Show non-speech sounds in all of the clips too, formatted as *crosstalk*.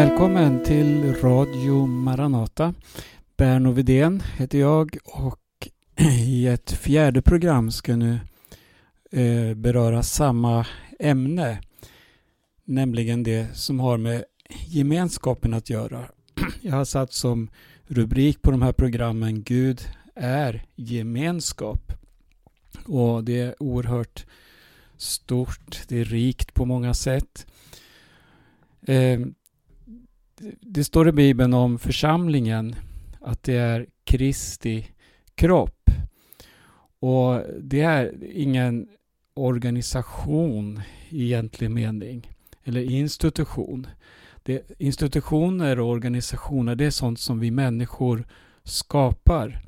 Välkommen till Radio Maranata. Berno Vidén heter jag och *clears throat* i ett fjärde program ska nu eh, beröra samma ämne. Nämligen det som har med gemenskapen att göra. *clears throat* Jag har satt som rubrik på de här programmen Gud är gemenskap. Och det är oerhört stort, det är rikt på många sätt. Eh, det står i Bibeln om församlingen att det är Kristi kropp. Och det är ingen organisation i egentlig mening eller institution. Det, institutioner och organisationer det är sånt som vi människor skapar.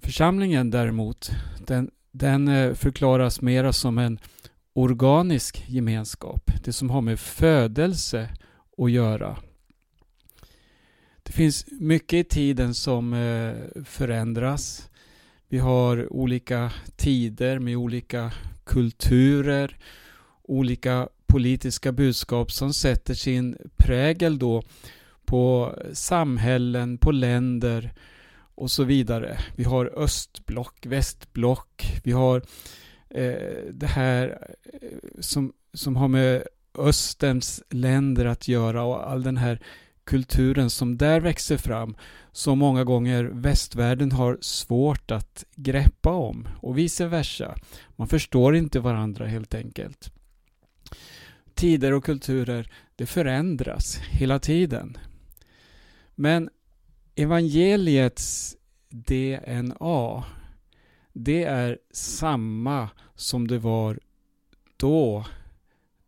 Församlingen däremot den, den eh, förklaras mera som en organisk gemenskap. Det som har med födelse att göra. Det finns mycket i tiden som eh, förändras. Vi har olika tider med olika kulturer, olika politiska budskap som sätter sin prägel då på samhällen, på länder och så vidare. Vi har östblock, västblock, vi har eh, det här eh, som, som har med östens länder att göra och all den här kulturen som där växer fram som många gånger västvärlden har svårt att greppa om och vice versa. Man förstår inte varandra helt enkelt. Tider och kulturer, det förändras hela tiden. Men evangeliets DNA, det är samma som det var då,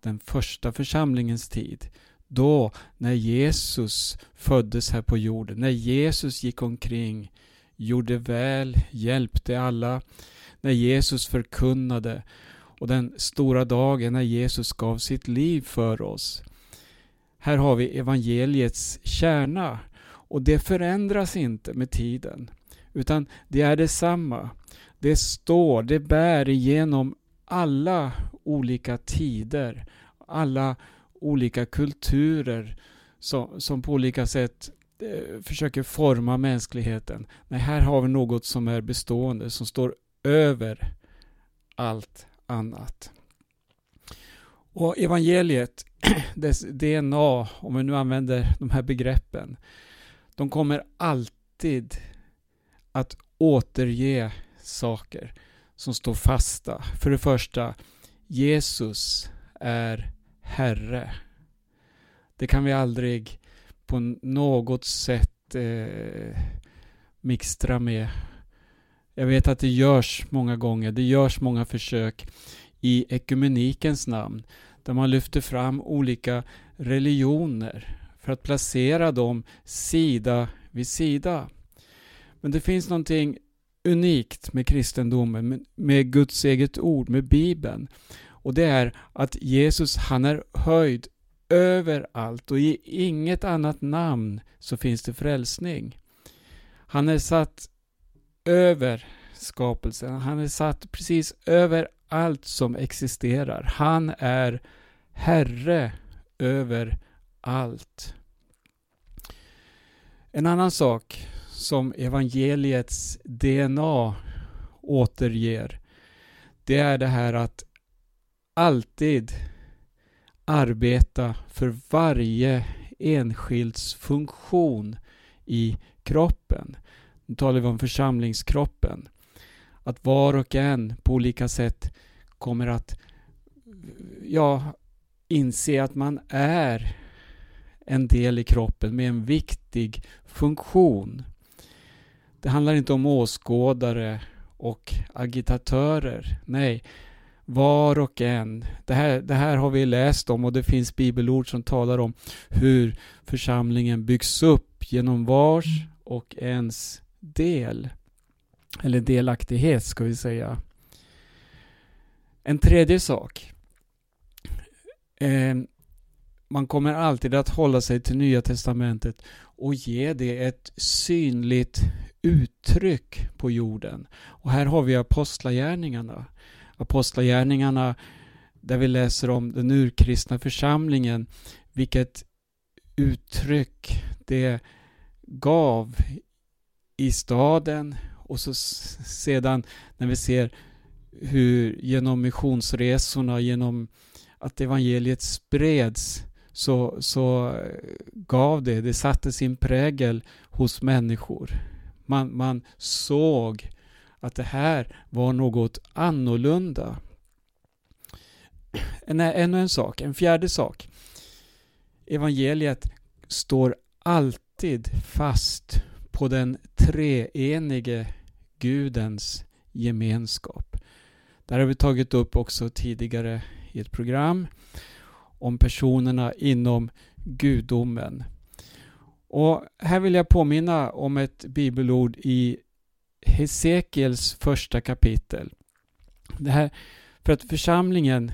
den första församlingens tid. Då när Jesus föddes här på jorden, när Jesus gick omkring, gjorde väl, hjälpte alla, när Jesus förkunnade och den stora dagen när Jesus gav sitt liv för oss. Här har vi evangeliets kärna och det förändras inte med tiden utan det är detsamma. Det står, det bär igenom alla olika tider, alla olika kulturer som, som på olika sätt eh, försöker forma mänskligheten. Nej, här har vi något som är bestående, som står över allt annat. Och evangeliet, *clears throat* dess DNA, om vi nu använder de här begreppen, de kommer alltid att återge saker som står fasta. För det första, Jesus är Herre. Det kan vi aldrig på något sätt eh, mixtra med. Jag vet att det görs många gånger, det görs många försök i ekumenikens namn där man lyfter fram olika religioner för att placera dem sida vid sida. Men det finns någonting unikt med kristendomen, med Guds eget ord, med Bibeln. Och det är att Jesus han är höjd över allt och i inget annat namn så finns det frälsning. Han är satt över skapelsen. Han är satt precis över allt som existerar. Han är Herre över allt. En annan sak som evangeliets DNA återger det är det här att alltid arbeta för varje enskilds funktion i kroppen. Nu talar vi om församlingskroppen. Att var och en på olika sätt kommer att ja, inse att man är en del i kroppen med en viktig funktion. Det handlar inte om åskådare och agitatörer. Nej, var och en. Det här, det här har vi läst om och det finns bibelord som talar om hur församlingen byggs upp genom vars och ens del. Eller delaktighet ska vi säga. En tredje sak. Eh, man kommer alltid att hålla sig till Nya Testamentet och ge det ett synligt uttryck på jorden. Och här har vi apostlagärningarna. Apostlagärningarna där vi läser om den urkristna församlingen, vilket uttryck det gav i staden och så sedan när vi ser hur genom missionsresorna, genom att evangeliet spreds så, så eh, gav det, det satte sin prägel hos människor. Man, man såg att det här var något annorlunda. En, ännu en sak, en fjärde sak. Evangeliet står alltid fast på den treenige Gudens gemenskap. Där har vi tagit upp också tidigare i ett program om personerna inom gudomen. Och här vill jag påminna om ett bibelord i Hesekiels första kapitel. Det här, för att församlingen,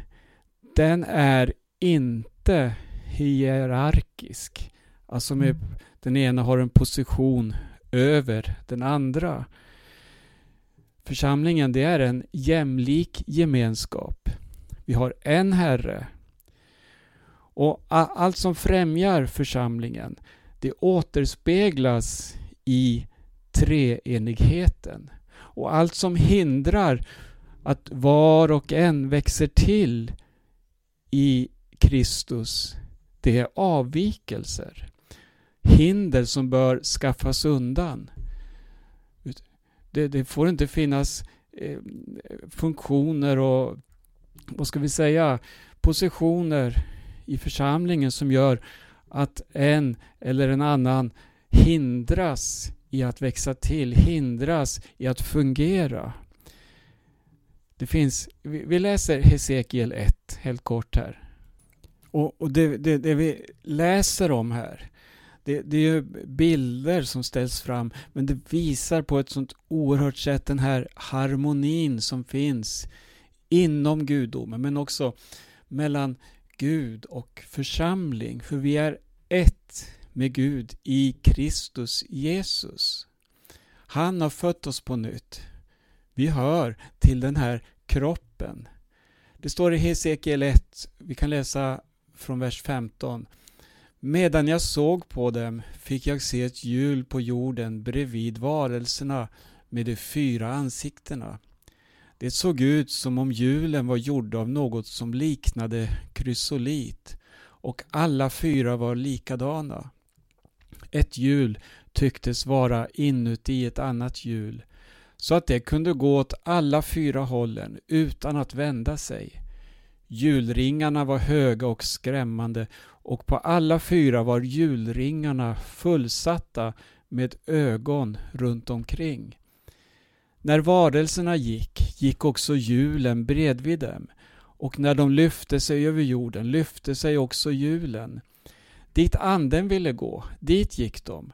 den är inte hierarkisk. Alltså med, den ena har en position över den andra. Församlingen, det är en jämlik gemenskap. Vi har en Herre. Och allt som främjar församlingen, det återspeglas i treenigheten. Och allt som hindrar att var och en växer till i Kristus, det är avvikelser. Hinder som bör skaffas undan. Det, det får inte finnas eh, funktioner och vad ska vi säga, positioner i församlingen som gör att en eller en annan hindras i att växa till, hindras i att fungera. Det finns, vi läser Hesekiel 1 helt kort här. Och, och det, det, det, vi läser om här, det, det, är ju bilder som ställs fram, men det visar på ett sånt oerhört sätt den här harmonin som finns inom gudomen, men också mellan Gud och församling. För vi är ett med Gud i Kristus Jesus. Han har fött oss på nytt. Vi hör till den här kroppen. Det står i Hesekiel 1, vi kan läsa från vers 15. Medan jag såg på dem fick jag se ett hjul på jorden bredvid varelserna med de fyra ansiktena. Det såg ut som om hjulen var gjorda av något som liknade krysolit och alla fyra var likadana. Ett hjul tycktes vara inuti ett annat hjul så att det kunde gå åt alla fyra hållen utan att vända sig. Hjulringarna var höga och skrämmande och på alla fyra var hjulringarna fullsatta med ögon runt omkring. När varelserna gick, gick också hjulen bredvid dem och när de lyfte sig över jorden lyfte sig också hjulen. Dit anden ville gå, dit gick de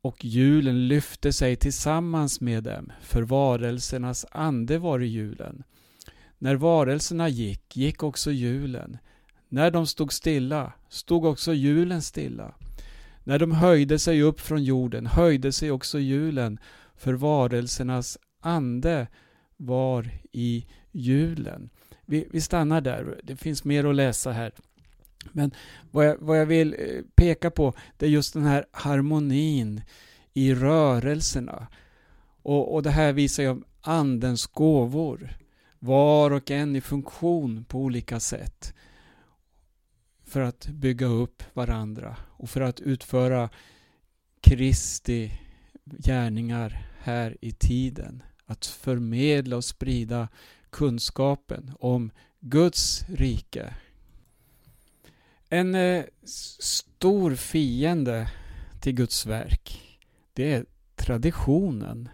och julen lyfte sig tillsammans med dem, för varelsernas ande var i julen. När varelserna gick, gick också julen. När de stod stilla, stod också julen stilla. När de höjde sig upp från jorden, höjde sig också julen för varelsernas ande var i julen. Vi, vi stannar där, det finns mer att läsa här. Men vad jag, vad jag vill eh, peka på, det är just den här harmonin i rörelserna. Och, och det här visar ju Andens gåvor. Var och en i funktion på olika sätt. För att bygga upp varandra och för att utföra Kristi gärningar här i tiden. Att förmedla och sprida kunskapen om Guds rike. En eh, stor fiende till Guds verk, det är traditionen.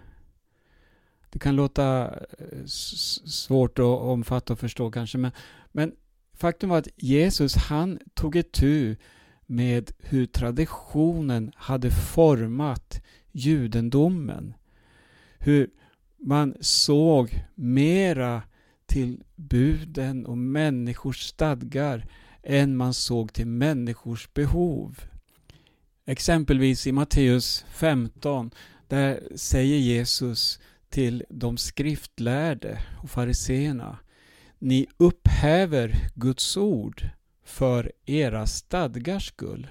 Det kan låta eh, svårt att omfatta och förstå kanske, men, men faktum var att Jesus han tog itu med hur traditionen hade format judendomen. Hur man såg mera till buden och människors stadgar än man såg till människors behov. Exempelvis i Matteus 15, där säger Jesus till de skriftlärde och fariseerna Ni upphäver Guds ord för era stadgars skull.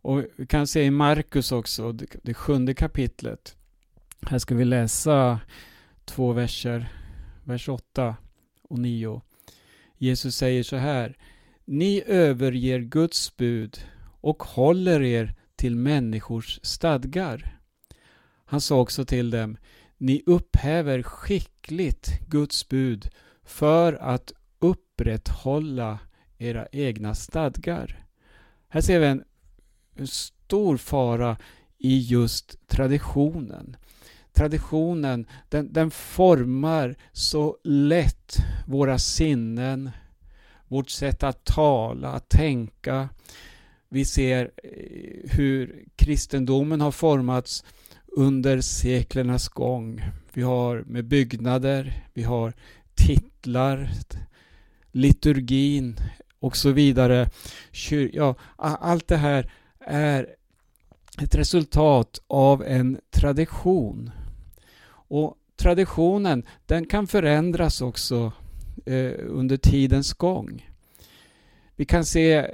Och vi kan se i Markus också, det, det sjunde kapitlet. Här ska vi läsa två verser, vers 8 och 9. Jesus säger så här. Ni överger Guds bud och håller er till människors stadgar. Han sa också till dem. Ni upphäver skickligt Guds bud för att upprätthålla era egna stadgar. Här ser vi en stor fara i just traditionen. Traditionen den, den formar så lätt våra sinnen, vårt sätt att tala, att tänka. Vi ser eh, hur kristendomen har formats under seklernas gång. Vi har med byggnader, vi har titlar, liturgin och så vidare. Ja, allt det här är ett resultat av en tradition. Och traditionen den kan förändras också eh, under tidens gång. Vi kan se eh,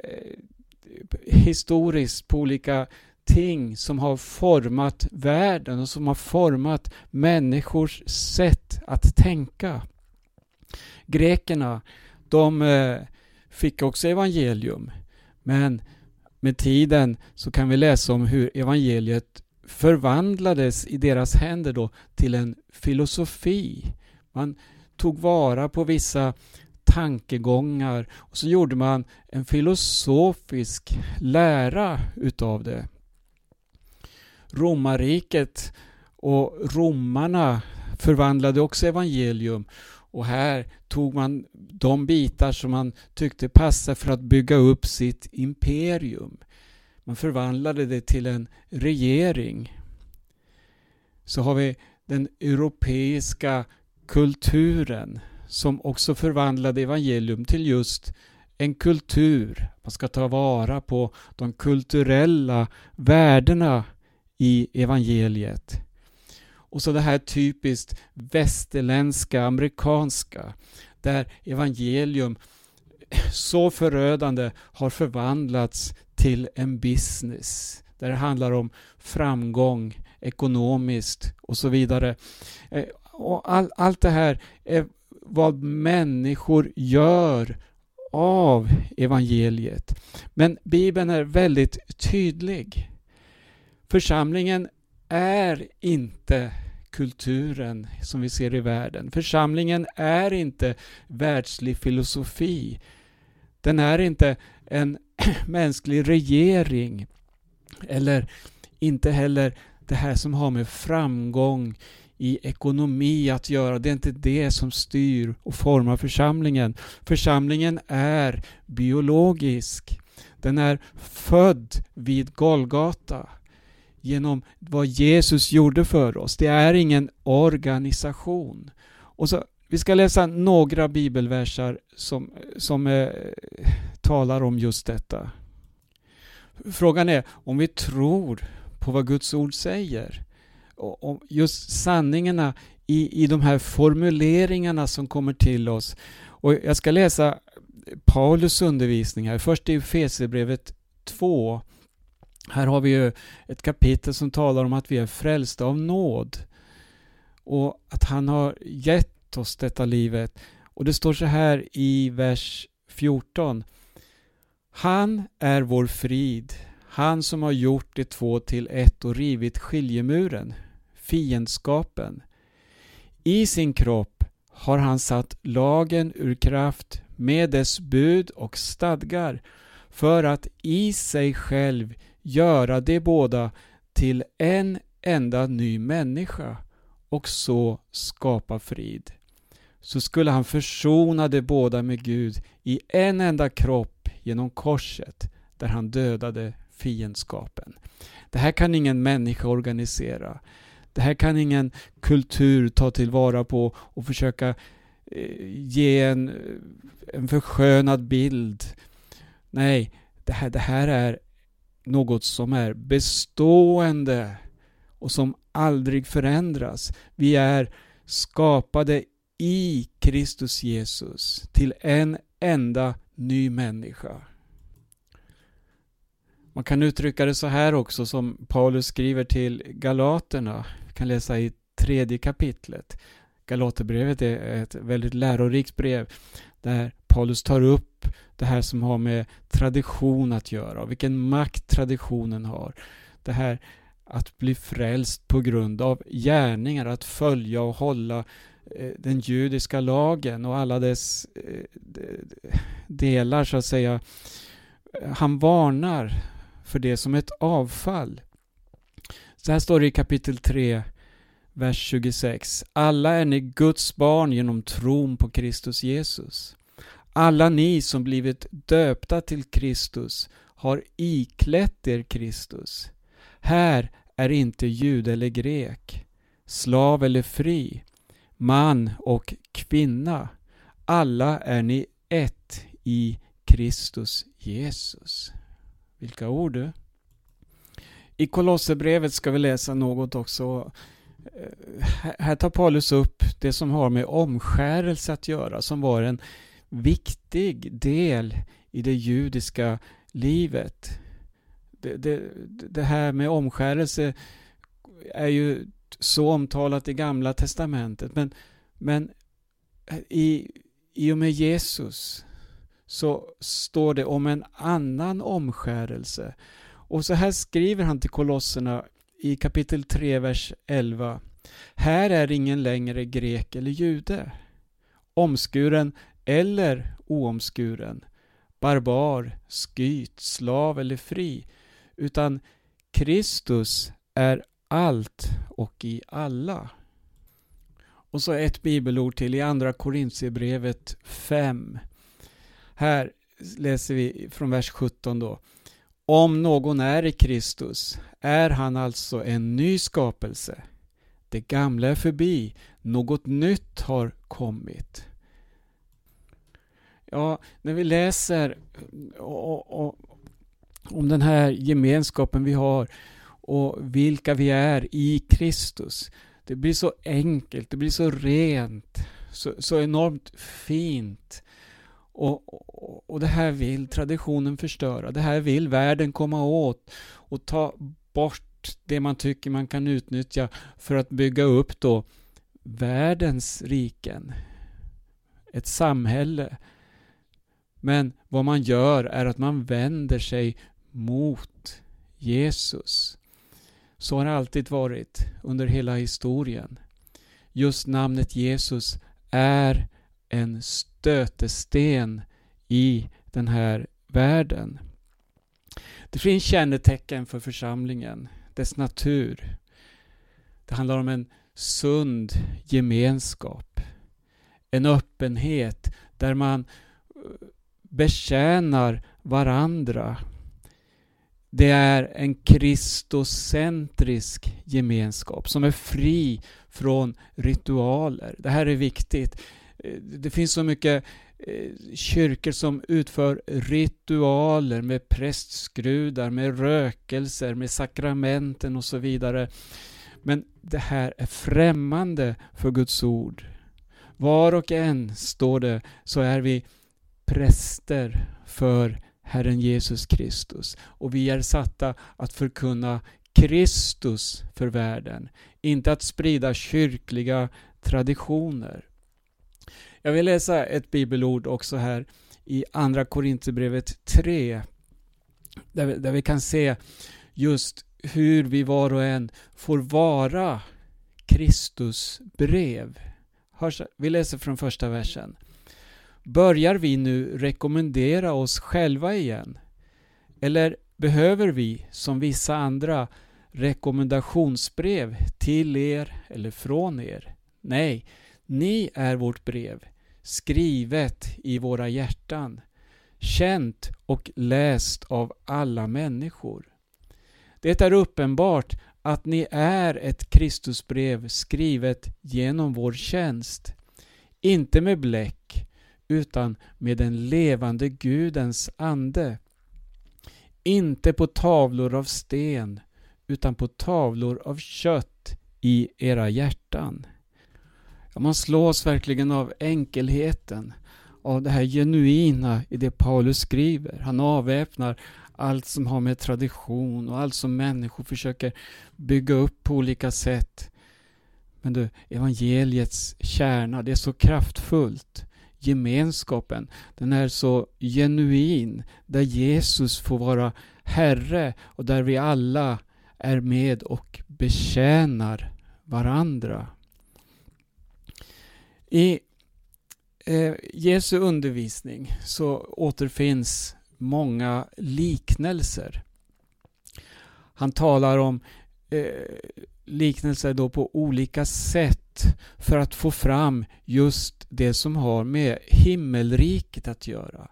historiskt på olika ting som har format världen och som har format människors sätt att tänka. Grekerna, de eh, fick också evangelium. Men med tiden så kan vi läsa om hur evangeliet förvandlades i deras händer då till en filosofi. Man tog vara på vissa tankegångar och så gjorde man en filosofisk lära utav det. Romarriket och romarna förvandlade också evangelium och här tog man de bitar som man tyckte passade för att bygga upp sitt imperium. Man förvandlade det till en regering. Så har vi den europeiska kulturen som också förvandlade evangelium till just en kultur. Man ska ta vara på de kulturella värdena i evangeliet. Och så det här typiskt västerländska, amerikanska, där evangelium så förödande har förvandlats till en business. Där det handlar om framgång ekonomiskt och så vidare. Eh, och all, allt det här är vad människor gör av evangeliet. Men Bibeln är väldigt tydlig. Församlingen är inte kulturen som vi ser i världen. Församlingen är inte världslig filosofi. Den är inte en *clears throat* mänsklig regering. Eller inte heller det här som har med framgång i ekonomi att göra. Det är inte det som styr och formar församlingen. Församlingen är biologisk. Den är född vid Golgata genom vad Jesus gjorde för oss. Det är ingen organisation. Och så, vi ska läsa några bibelversar som, som eh, talar om just detta. Frågan är om vi tror på vad Guds ord säger. Och, just sanningarna i, i de här formuleringarna som kommer till oss. Och jag ska läsa Paulus undervisning här. Först i Efesierbrevet 2 här har vi ju ett kapitel som talar om att vi är frälsta av nåd och att han har gett oss detta livet. Och det står så här i vers 14. Han är vår frid, han som har gjort de två till ett och rivit skiljemuren, fiendskapen. I sin kropp har han satt lagen ur kraft med dess bud och stadgar för att i sig själv göra de båda till en enda ny människa och så skapa frid. Så skulle han försona de båda med Gud i en enda kropp genom korset där han dödade fiendskapen. Det här kan ingen människa organisera. Det här kan ingen kultur ta tillvara på och försöka eh, ge en, eh, en förskönad bild. Nej, det här, det här är något som är bestående och som aldrig förändras. Vi är skapade i Kristus Jesus till en enda ny människa. Man kan uttrycka det så här också som Paulus skriver till Galaterna. Vi kan läsa i tredje kapitlet. Galaterbrevet är ett väldigt lärorikt brev där Paulus tar upp det här som har med tradition att göra och vilken makt traditionen har. Det här att bli frälst på grund av gärningar, att följa och hålla eh, den judiska lagen och alla dess eh, delar så att säga. Han varnar för det som ett avfall. Så här står det i kapitel 3, vers 26. Alla är ni Guds barn genom tron på Kristus Jesus. Alla ni som blivit döpta till Kristus har iklätt er Kristus. Här är inte jude eller grek, slav eller fri, man och kvinna. Alla är ni ett i Kristus Jesus. Vilka ord du! I Kolosserbrevet ska vi läsa något också. Eh, här tar Paulus upp det som har med omskärelse att göra, som var en viktig del i det judiska livet. Det, det, det här med omskärelse är ju så omtalat i Gamla Testamentet, men, men eh, i, i och med Jesus så står det om en annan omskärelse. Och så här skriver han till kolosserna i kapitel 3, vers 11. Här är ingen längre grek eller jude, omskuren eller oomskuren, barbar, skyt, slav eller fri, utan Kristus är allt och i alla. Och så ett bibelord till i Andra Korintierbrevet 5. Här läser vi från vers 17 då. Om någon är i Kristus är han alltså en ny skapelse. Det gamla är förbi, något nytt har kommit. Ja, när vi läser om den här gemenskapen vi har och vilka vi är i Kristus. Det blir så enkelt, det blir så rent, så, så enormt fint. Och, och, och, det här vill traditionen förstöra. Det här vill världen komma åt och ta bort det man tycker man kan utnyttja för att bygga upp då världens riken. Ett samhälle. Men vad man gör är att man vänder sig mot Jesus. Så har det alltid varit under hela historien. Just namnet Jesus är en stötesten i den här världen. Det finns kännetecken för församlingen, dess natur. Det handlar om en sund gemenskap. En öppenhet där man eh, betjänar varandra. Det är en kristocentrisk gemenskap som är fri från ritualer. Det här är viktigt. Eh, det finns så mycket eh, kyrkor som utför ritualer med prästskrudar, med rökelser, med sakramenten och så vidare. Men det här är främmande för Guds ord. Var och en, står det, så är vi präster för Herren Jesus Kristus. Och vi är satta att förkunna Kristus för världen, inte att sprida kyrkliga traditioner. Jag vill läsa ett bibelord också här i Andra Korinthierbrevet 3. Där vi, där vi kan se just hur vi var och en får vara Kristus brev. Vi läser från första versen. Börjar vi nu rekommendera oss själva igen? Eller behöver vi, som vissa andra, rekommendationsbrev till er eller från er? Nej, ni är vårt brev, skrivet i våra hjärtan, känt och läst av alla människor. Det är uppenbart att ni är ett Kristusbrev skrivet genom vår tjänst, inte med bläck utan med den levande Gudens ande. Inte på tavlor av sten, utan på tavlor av kött i era hjärtan. Man slås verkligen av enkelheten, av det här genuina i det Paulus skriver. Han avväpnar allt som har med tradition och allt som människor försöker bygga upp på olika sätt. Men du, evangeliets kärna, det är så kraftfullt. Gemenskapen, den är så genuin, där Jesus får vara Herre och där vi alla är med och betjänar varandra. I eh, Jesu undervisning så återfinns många liknelser. Han talar om eh, liknelser då på olika sätt för att få fram just det som har med himmelriket att göra.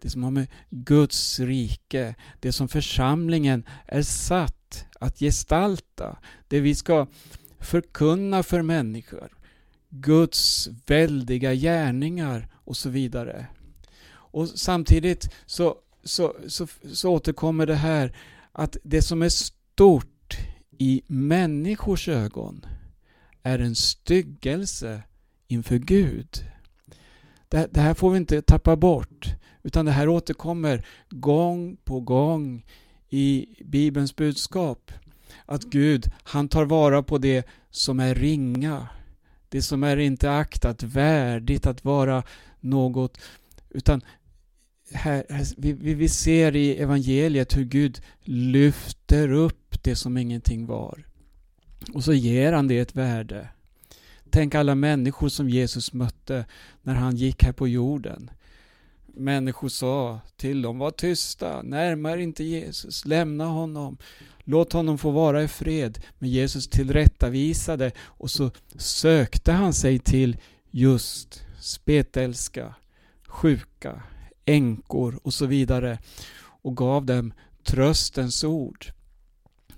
Det som har med Guds rike, det som församlingen är satt att gestalta. Det vi ska förkunna för människor. Guds väldiga gärningar och så vidare. Och samtidigt så, så, så, så återkommer det här att det som är stort i människors ögon är en styggelse inför Gud. Det, det, här får vi inte tappa bort, utan det här återkommer gång på gång i Bibelns budskap. Att Gud, han tar vara på det som är ringa, det som är inte aktat värdigt att vara något, utan här, här vi, vi ser i evangeliet hur Gud lyfter upp det som ingenting var. Och så ger han det ett värde. Tänk alla människor som Jesus mötte när han gick här på jorden. Människor sa till dem, var tysta, närma inte Jesus, lämna honom. Låt honom få vara i fred. Men Jesus tillrättavisade och så sökte han sig till just spetälska, sjuka, änkor och så vidare och gav dem tröstens ord.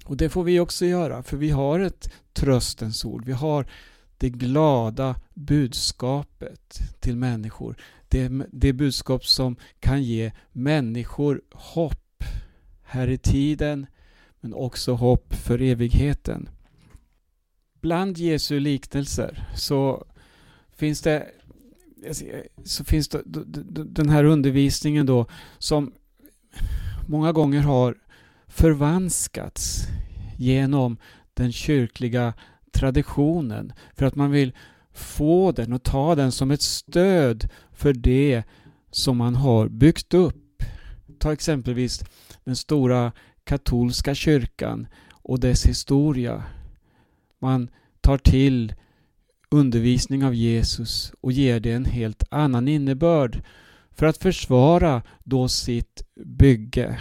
Och det får vi också göra, för vi har ett tröstens ord. Vi har det glada budskapet till människor. Det, det budskap som kan ge människor hopp här i tiden men också hopp för evigheten. Bland Jesu liknelser så finns det så finns det, den här undervisningen då som många gånger har förvanskats genom den kyrkliga traditionen för att man vill få den och ta den som ett stöd för det som man har byggt upp. Ta exempelvis den stora katolska kyrkan och dess historia. Man tar till undervisning av Jesus och ger det en helt annan innebörd för att försvara då sitt bygge.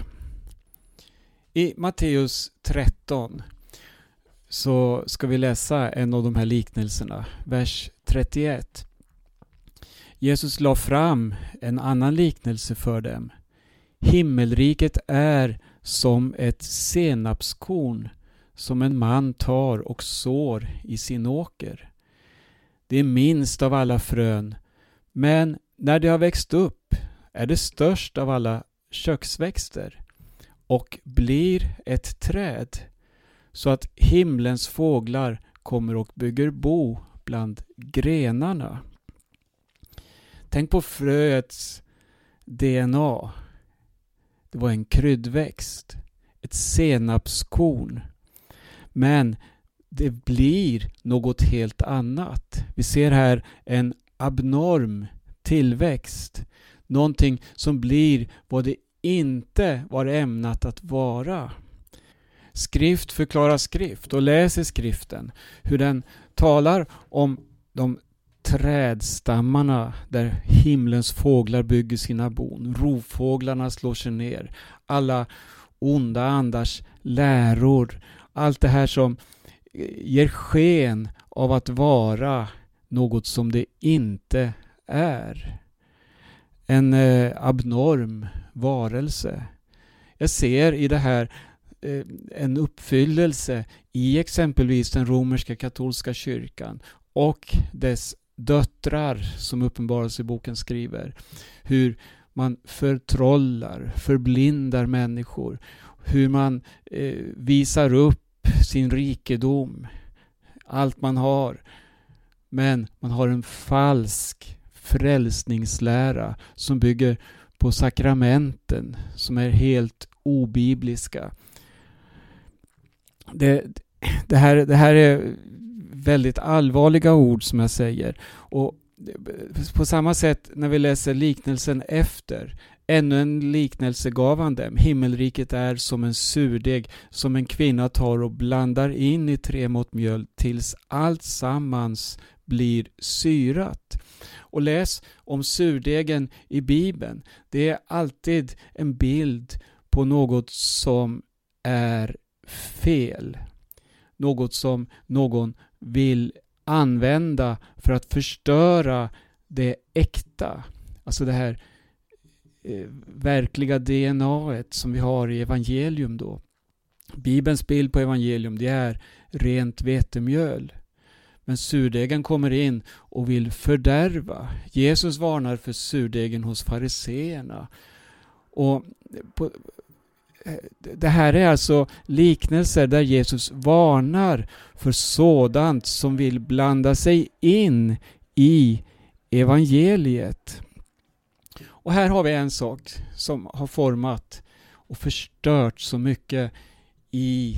I Matteus 13 så ska vi läsa en av de här liknelserna, vers 31. Jesus la fram en annan liknelse för dem. Himmelriket är som ett senapskorn som en man tar och sår i sin åker. Det är minst av alla frön, men när det har växt upp är det störst av alla köksväxter och blir ett träd så att himlens fåglar kommer och bygger bo bland grenarna. Tänk på fröets DNA. Det var en kryddväxt, ett senapskorn. Men det blir något helt annat. Vi ser här en abnorm tillväxt. Någonting som blir vad det inte var ämnat att vara. Skrift förklarar skrift och läser skriften hur den talar om de trädstammarna där himlens fåglar bygger sina bon. Rovfåglarna slår sig ner. Alla onda andars läror. Allt det här som ger sken av att vara något som det inte är. En eh, abnorm varelse. Jag ser i det här Eh, en uppfyllelse i exempelvis den romerska katolska kyrkan och dess döttrar som Uppenbarelseboken skriver. Hur man förtrollar, förblindar människor. Hur man eh, visar upp sin rikedom, allt man har. Men man har en falsk frälsningslära som bygger på sakramenten som är helt obibliska. Det, det, här, det här är väldigt allvarliga ord som jag säger. Och på samma sätt när vi läser liknelsen efter Ännu en liknelse gav han dem. Himmelriket är som en surdeg som en kvinna tar och blandar in i tre mått mjöl tills allt sammans blir syrat. Och läs om surdegen i Bibeln. Det är alltid en bild på något som är fel. Något som någon vill använda för att förstöra det äkta. Alltså det här eh, verkliga DNA som vi har i evangelium då. Bibelns bild på evangelium det är rent vetemjöl. Men surdegen kommer in och vill fördärva. Jesus varnar för surdegen hos fariseerna. Och på, Eh, det här är alltså liknelser där Jesus varnar för sådant som vill blanda sig in i evangeliet. Och här har vi en sak som har format och förstört så mycket i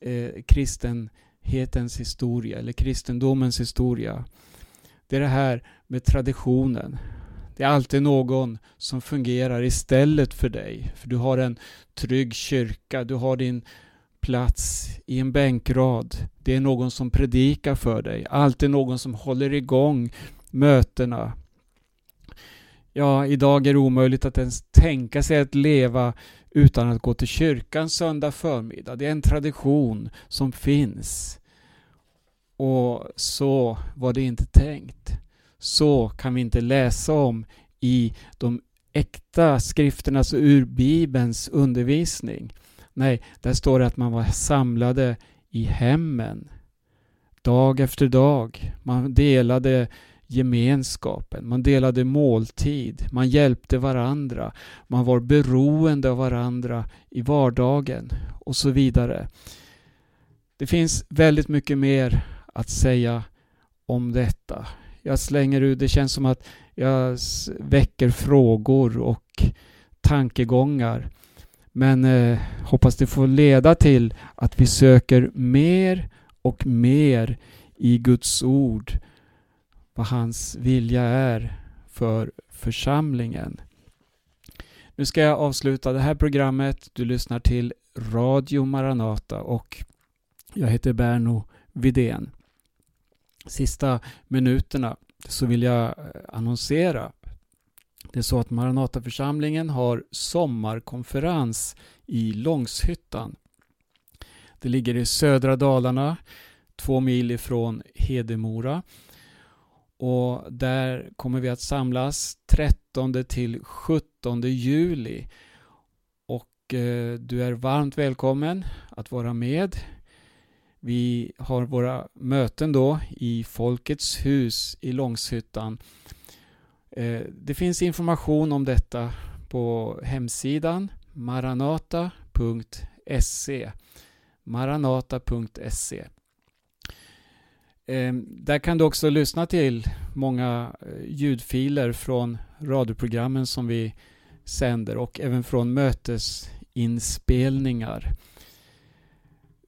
eh, kristenhetens historia, eller kristendomens historia. Det är det här med traditionen. Det är alltid någon som fungerar istället för dig. För du har en trygg kyrka, du har din plats i en bänkrad. Det är någon som predikar för dig. Alltid någon som håller igång mötena. Ja, idag är det omöjligt att ens tänka sig att leva utan att gå till kyrkan söndag förmiddag. Det är en tradition som finns. Och så var det inte tänkt. Så kan vi inte läsa om i de äkta skrifternas alltså och ur Bibelns undervisning. Nej, där står det att man var samlade i hemmen. Dag efter dag. Man delade gemenskapen, man delade måltid, man hjälpte varandra, man var beroende av varandra i vardagen och så vidare. Det finns väldigt mycket mer att säga om detta. Jag slänger ut, det känns som att jag väcker frågor och tankegångar. Men eh, hoppas det får leda till att vi söker mer och mer i Guds ord vad hans vilja är för församlingen. Nu ska jag avsluta det här programmet. Du lyssnar till Radio Maranata och jag heter Berno Vidén. Sista minuterna så vill jag eh, annonsera. Det är så att Maranataförsamlingen har sommarkonferens i Långshyttan. Det ligger i södra Dalarna, två mil ifrån Hedemora. Och där kommer vi att samlas 13 till 17 juli. Och eh, du är varmt välkommen att vara med. Vi har våra möten då i Folkets hus i Långshyttan. Eh, det finns information om detta på hemsidan maranata.se maranata.se eh, Där kan du också lyssna till många eh, ljudfiler från radioprogrammen som vi sänder och även från mötesinspelningar.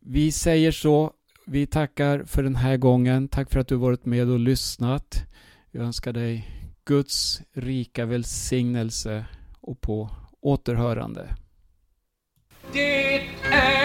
Vi säger så. Vi tackar för den här gången. Tack för att du varit med och lyssnat. Jag önskar dig Guds rika välsignelse och på återhörande. Det är